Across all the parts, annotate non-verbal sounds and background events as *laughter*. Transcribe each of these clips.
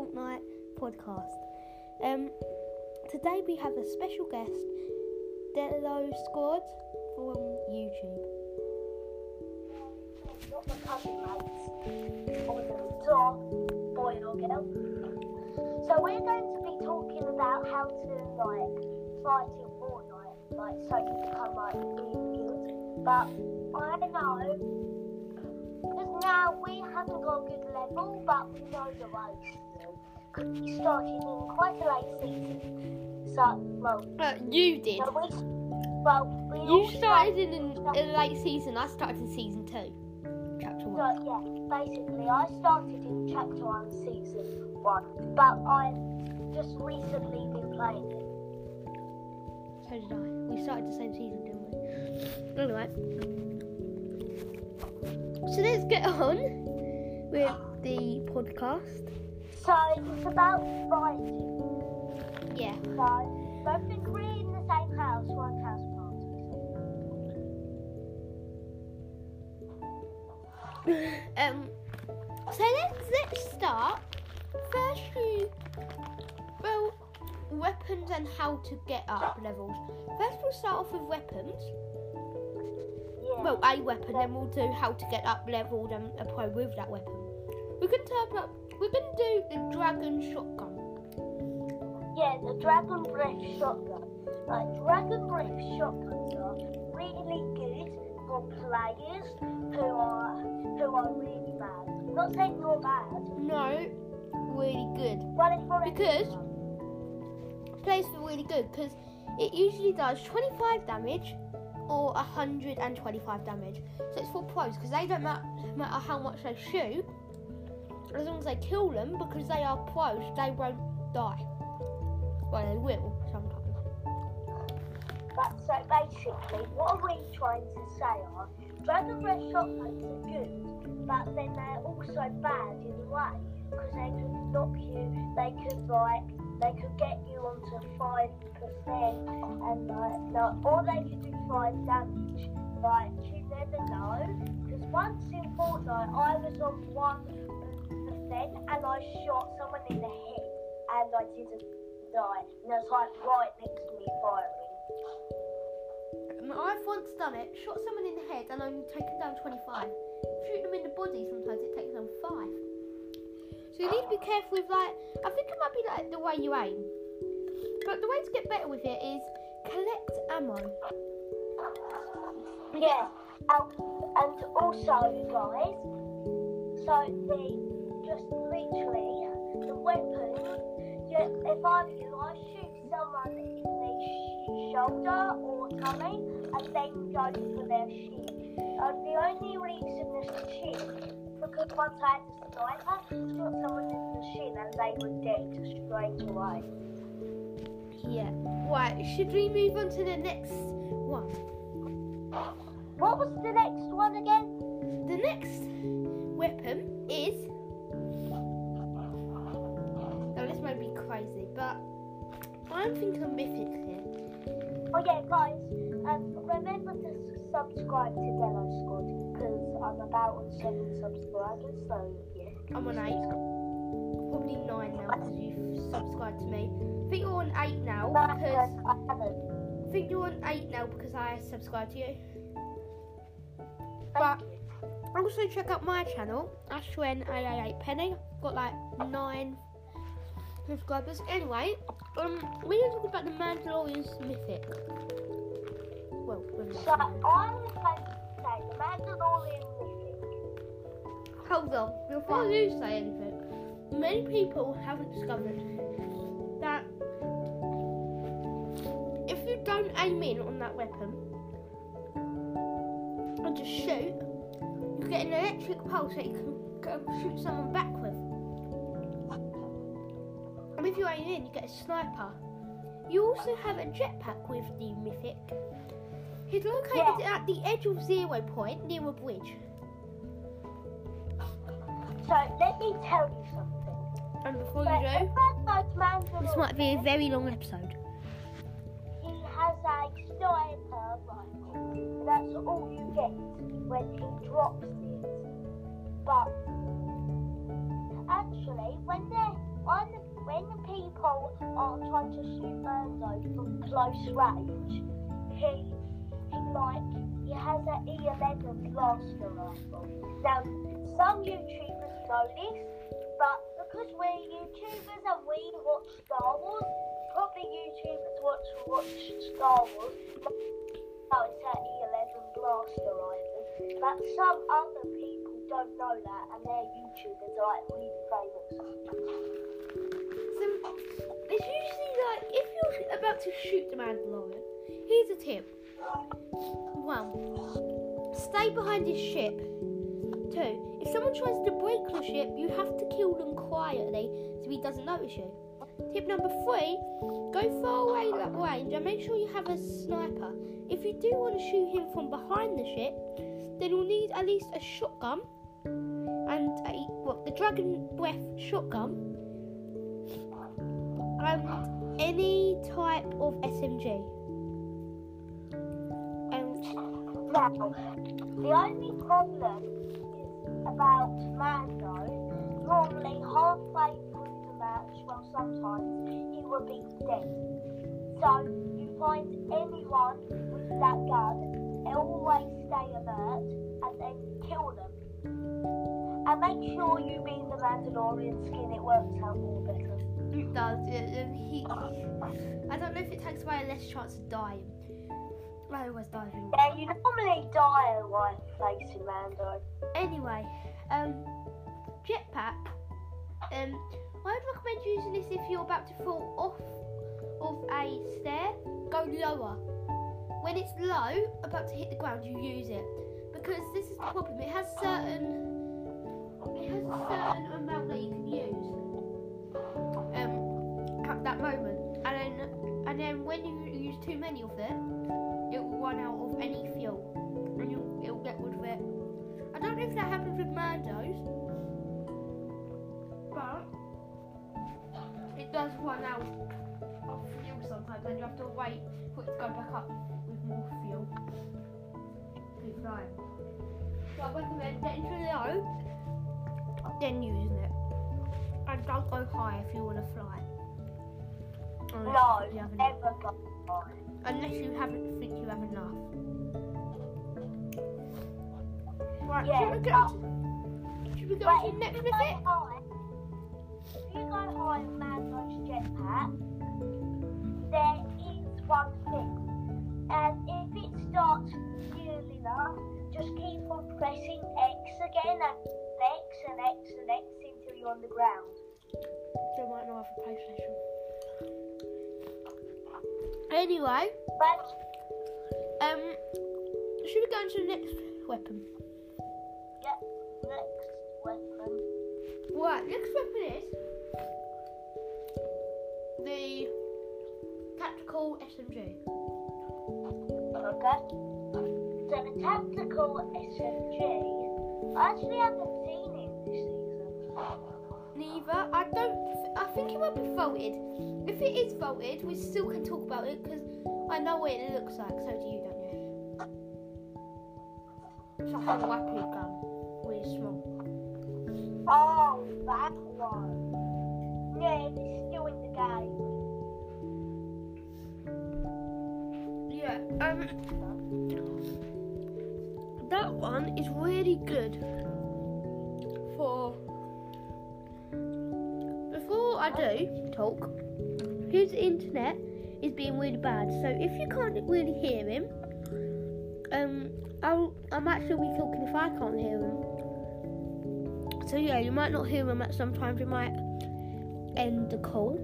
Fortnite podcast. Um, today we have a special guest, Delo Squad from YouTube. not or the boy or girl. So we're going to be talking about how to like fight in Fortnite, like so you become like really. But I don't know because now we haven't got a good level, but we know the ropes. Started in quite a late season. So well, Uh, you did. so we well we You started in a, a late season. I started in season two, chapter So one. yeah, basically I started in chapter one, season one, but I've just recently been playing it. So did I. We started the same season, didn't we? Anyway. So let's get on with the podcast. So it's about fighting. Yeah. So we're in the same house, one house party. *laughs* Um. So let's let's start. First, you well weapons and how to get up levels. First, we'll start off with weapons. Yeah. Well, a weapon, then we'll do how to get up leveled and apply with that weapon. We can turn up. We can do the dragon shotgun. yeah, the dragon breath shotgun. Like dragon breath shotguns are really good for players who are who are really bad. I'm not saying you're bad, No, really good. for Because- everyone. Plays for really good because it usually does 25 damage or 125 damage. So it's for pros because they don't matter, matter how much they shoot. As long as they kill them, because they are pros, they won't die. Well, they will sometimes. But so basically, what are we trying to say are Dragon Breath shotguns are good, but then they're also bad in a way because they could knock you, they could like, they could get you onto five percent, and like, no, or they could do five damage. Like you never know, because once in Fortnite, I was on one and I shot someone in the head, and I didn't die, and it was like right next to me firing. I've once done it, shot someone in the head and only taken down 25. Shoot them in the body, sometimes it takes down 5. So you need to be careful with like, I think it might be like the way you aim. But the way to get better with it is collect ammo. Yeah, um, and also, you guys, so the just literally the weapon. Yeah, if I were you, I shoot someone in the sh- shoulder or tummy, and then go for their shin. Uh, the only reason is the shin, because once I had a sniper, shot someone in the shin, and they were dead straight away. Yeah. Right, should we move on to the next one? What was the next one again? The next weapon is. Crazy, but I'm thinking mythic here. Oh yeah, guys, um, remember to subscribe to Delo Squad because I'm about on seven subscribers. So yeah. I'm on eight. Probably nine now because you've subscribed to me. I think you're on eight now because um, I haven't. I think you're on eight now because I subscribed to you. Thank But- you. Also check out my channel, Ashwin AA8 Penny. Got like nine subscribers. Anyway, um, we're gonna talk about the Mandalorian's mythic. Well, we're So not. I was going to say the Mandalorian mythic. hold on before you say anything. Many people haven't discovered that if you don't aim in on that weapon and just shoot, you get an electric pulse that you can go shoot someone back with. And if you aim in, you get a sniper. You also have a jetpack with the Mythic. He's located at the edge of Zero Point near a bridge. So let me tell you something. And before But you do, go this might be a very long episode. he has a sniper rifle. That's all you get when he drops it. But actually, when they're, I when people are trying to shoot Mando from close range, he he like he has an E11 blaster rifle. Now some YouTubers know this, but because we're YouTubers and we watch Star Wars, probably YouTubers watch watch Star Wars. Now it's an E11 blaster rifle, but some other people don't know that, and their YouTubers like really famous. It's usually like if you're about to shoot the Mandalorian, here's a tip. One, stay behind his ship. Two, if someone tries to break your ship, you have to kill them quietly so he doesn't notice you. Tip number three, go far away that range and make sure you have a sniper. If you do want to shoot him from behind the ship, then you'll need at least a shotgun and a well, the dragon breath shotgun and any type of SMG. And um, Now, the only problem is about Mando. Normally, halfway through the match, well, sometimes he will be dead. So, you find anyone with that gun, always stay alert and then kill them. And make sure you be the Mandalorian skin, it works out more better. It does. He, I don't know if it takes away a less chance of dying. I always die. Yeah, you normally die while facing Mando. Anyway, um, jetpack. Um, I'd recommend using this if you're about to fall off of a stair. Go lower. When it's low, about to hit the ground, you use it because this is the problem. It has certain. It has a certain amount that you can use. At that moment, and then and then when you use too many of them, it will run out of any fuel, and you'll, it'll get rid of it. I don't know if that happens with Mandos, but it does run out of fuel sometimes, and you have to wait for it to go back up with more fuel. So I recommend getting to low, then using it. And don't go high if you want to fly. Unless No, you have enough. never go high. Unless you haven't think you have enough. Right, Yeah, should we go to, should we go But to the next you go if you go high on Mando's jetpack, there is one thing. And if it starts healing up, just keep on pressing X again and X and X and X until you're on the ground. They might not have a PlayStation. Anyway, um, should we go into the next weapon? yeah, next weapon. Right, next weapon is the tactical SMG. Okay. So the tactical SMG, I actually haven't seen it this season. Neither. I don't. I think it might be voted. If it is voted, we still can talk about it because I know what it looks like. So do you, don't you? It's like a weapon gun, really small. Oh, that one. Yeah, it's still in the game. Yeah. Um. That one is really good for. I do talk, his internet is being really bad. So if you can't really hear him, um, I'll, I'm actually be talking if I can't hear him. So yeah, you might not hear him at sometimes. You might end the call,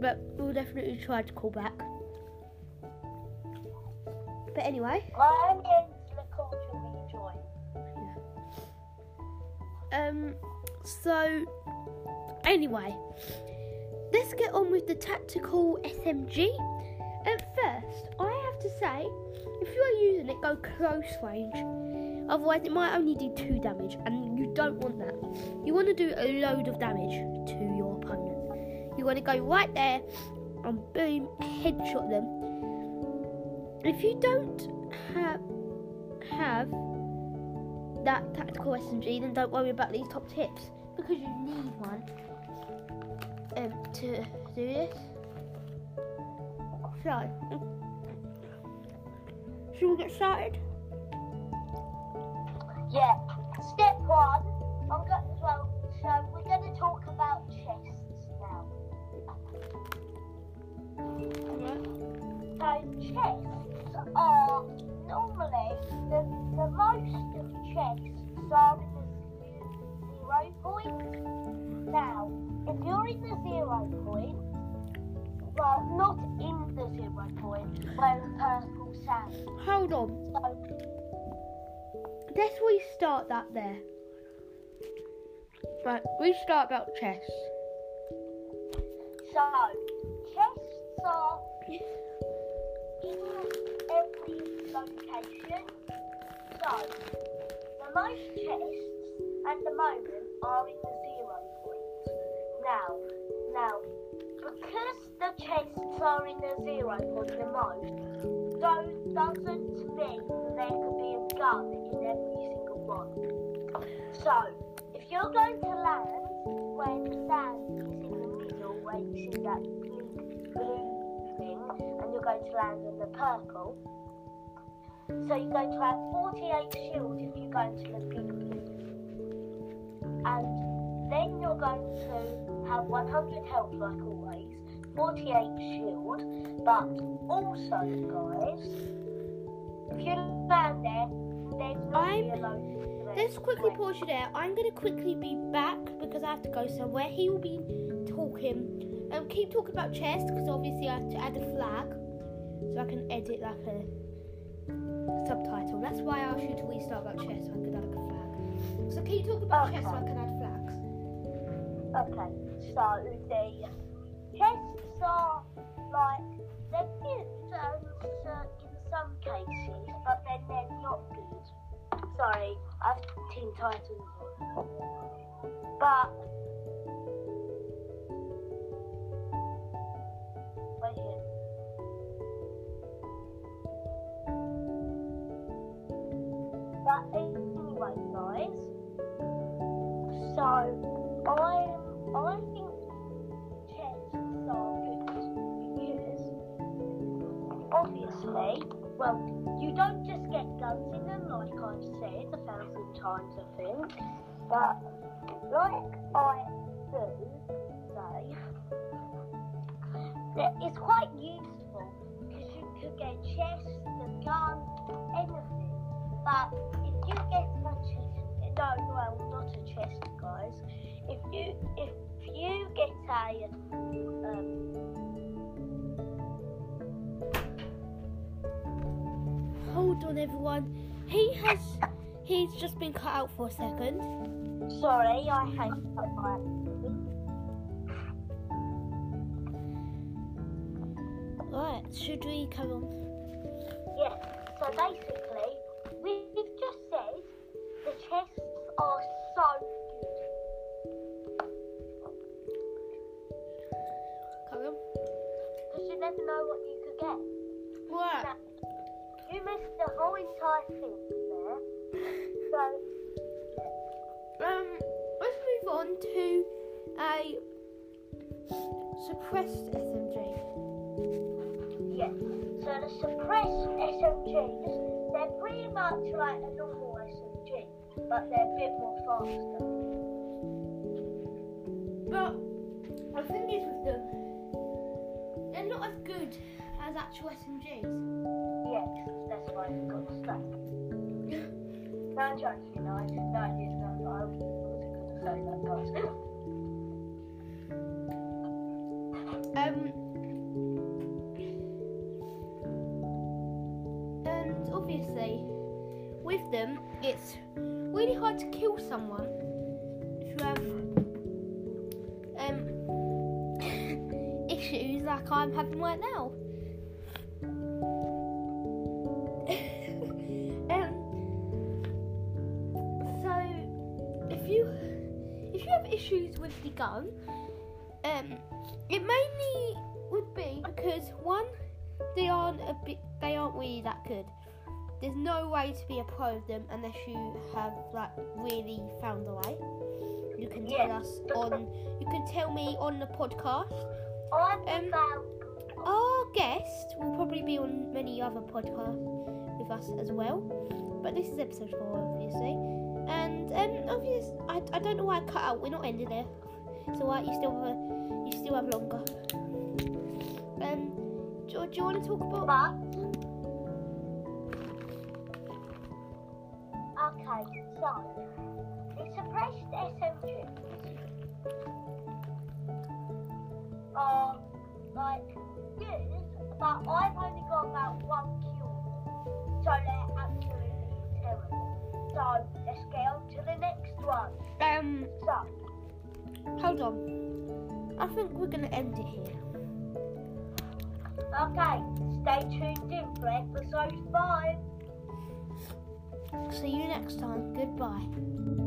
but we'll definitely try to call back. But anyway, only ends the call till we join. um, so anyway, let's get on with the tactical SMG. At first, I have to say, if you are using it, go close range. Otherwise, it might only do two damage, and you don't want that. You want to do a load of damage to your opponent. You want to go right there and boom, headshot them. If you don't have have that tactical SMG, then don't worry about these top tips because you need one. Um, to do this. So, should we get started? Yeah. Step one. I'm going. to, Well, so we're going to talk about chests now. So chests are normally the, the most of chests are in the zero point, well, not in the zero point where the purple sand. Hold on. So Let's restart that there. Right, restart about chess. So, chests are in every location. So, the most chests at the moment are in the. Now, now, because the chests are in the zero point the most, don't, doesn't mean there could be a gun in every single one. So, if you're going to land where the sand is in the middle, where you see that big blue thing, and you're going to land on the purple, so you're going to have 48 shields if you go into the big blue. And you're going to have 100 health like always, 48 shield, but also, guys, if you land there, there's not I'm- be a load of Let's quickly Wait. pause you there. I'm going to quickly be back because I have to go somewhere. He will be talking. Um, keep talking about chess because obviously I have to add a flag so I can edit like a subtitle. That's why I asked you to restart about chess so I could add a flag. So keep talking about chess so I can add. Okay, so the chests are like they're good um, so in some cases, but then they're not good. Sorry, I've Teen Titans. But wait here. But anyway, guys. So I I think are good because obviously, well, you don't just get guns in them like I've said a thousand times I think, but like I do say, that it's quite useful because you could get chests, a gun, anything. But if you get a chest, no, well, not a chest, guys. If you if you get a um, Hold on, everyone. He has. He's just been cut out for a second. sorry, I hate that. Right, should we come on? Never know what you could get. Right. You missed the whole entire thing there. So Um, let's move on to a suppressed SMG. Yeah. So the suppressed SMGs, they're pretty much like a normal SMG, but they're a bit more faster. As actual SMGs. Yeah, that's why *laughs* I got stuck. no, I'm joking. No, I didn't. No, I didn't. No, I wasn't going to say that. Um, and obviously, with them, it's really hard to kill someone if you have um *laughs* issues like I'm having right now. Gun, um, it mainly would be because one, they aren't a bit, they aren't really that good. There's no way to be a pro of them unless you have like really found a way. you can Yeah. tell us on. You can tell me on the podcast. Um. Our guest will probably be on many other podcasts with us as well. But this is episode four, obviously. And um, obviously, I, I don't know why I cut out. We're not ending there. It's alright. You still have a, you still have longer. Um, do, do you want to talk about? But. Okay, so. The suppressed SMGs are like good, but I've only got about one kill. So they're absolutely terrible. So let's get on to the next one. Um, So, hold on. I think we're gonna end it here. okay, stay tuned in for episode 5. See you next time. Goodbye.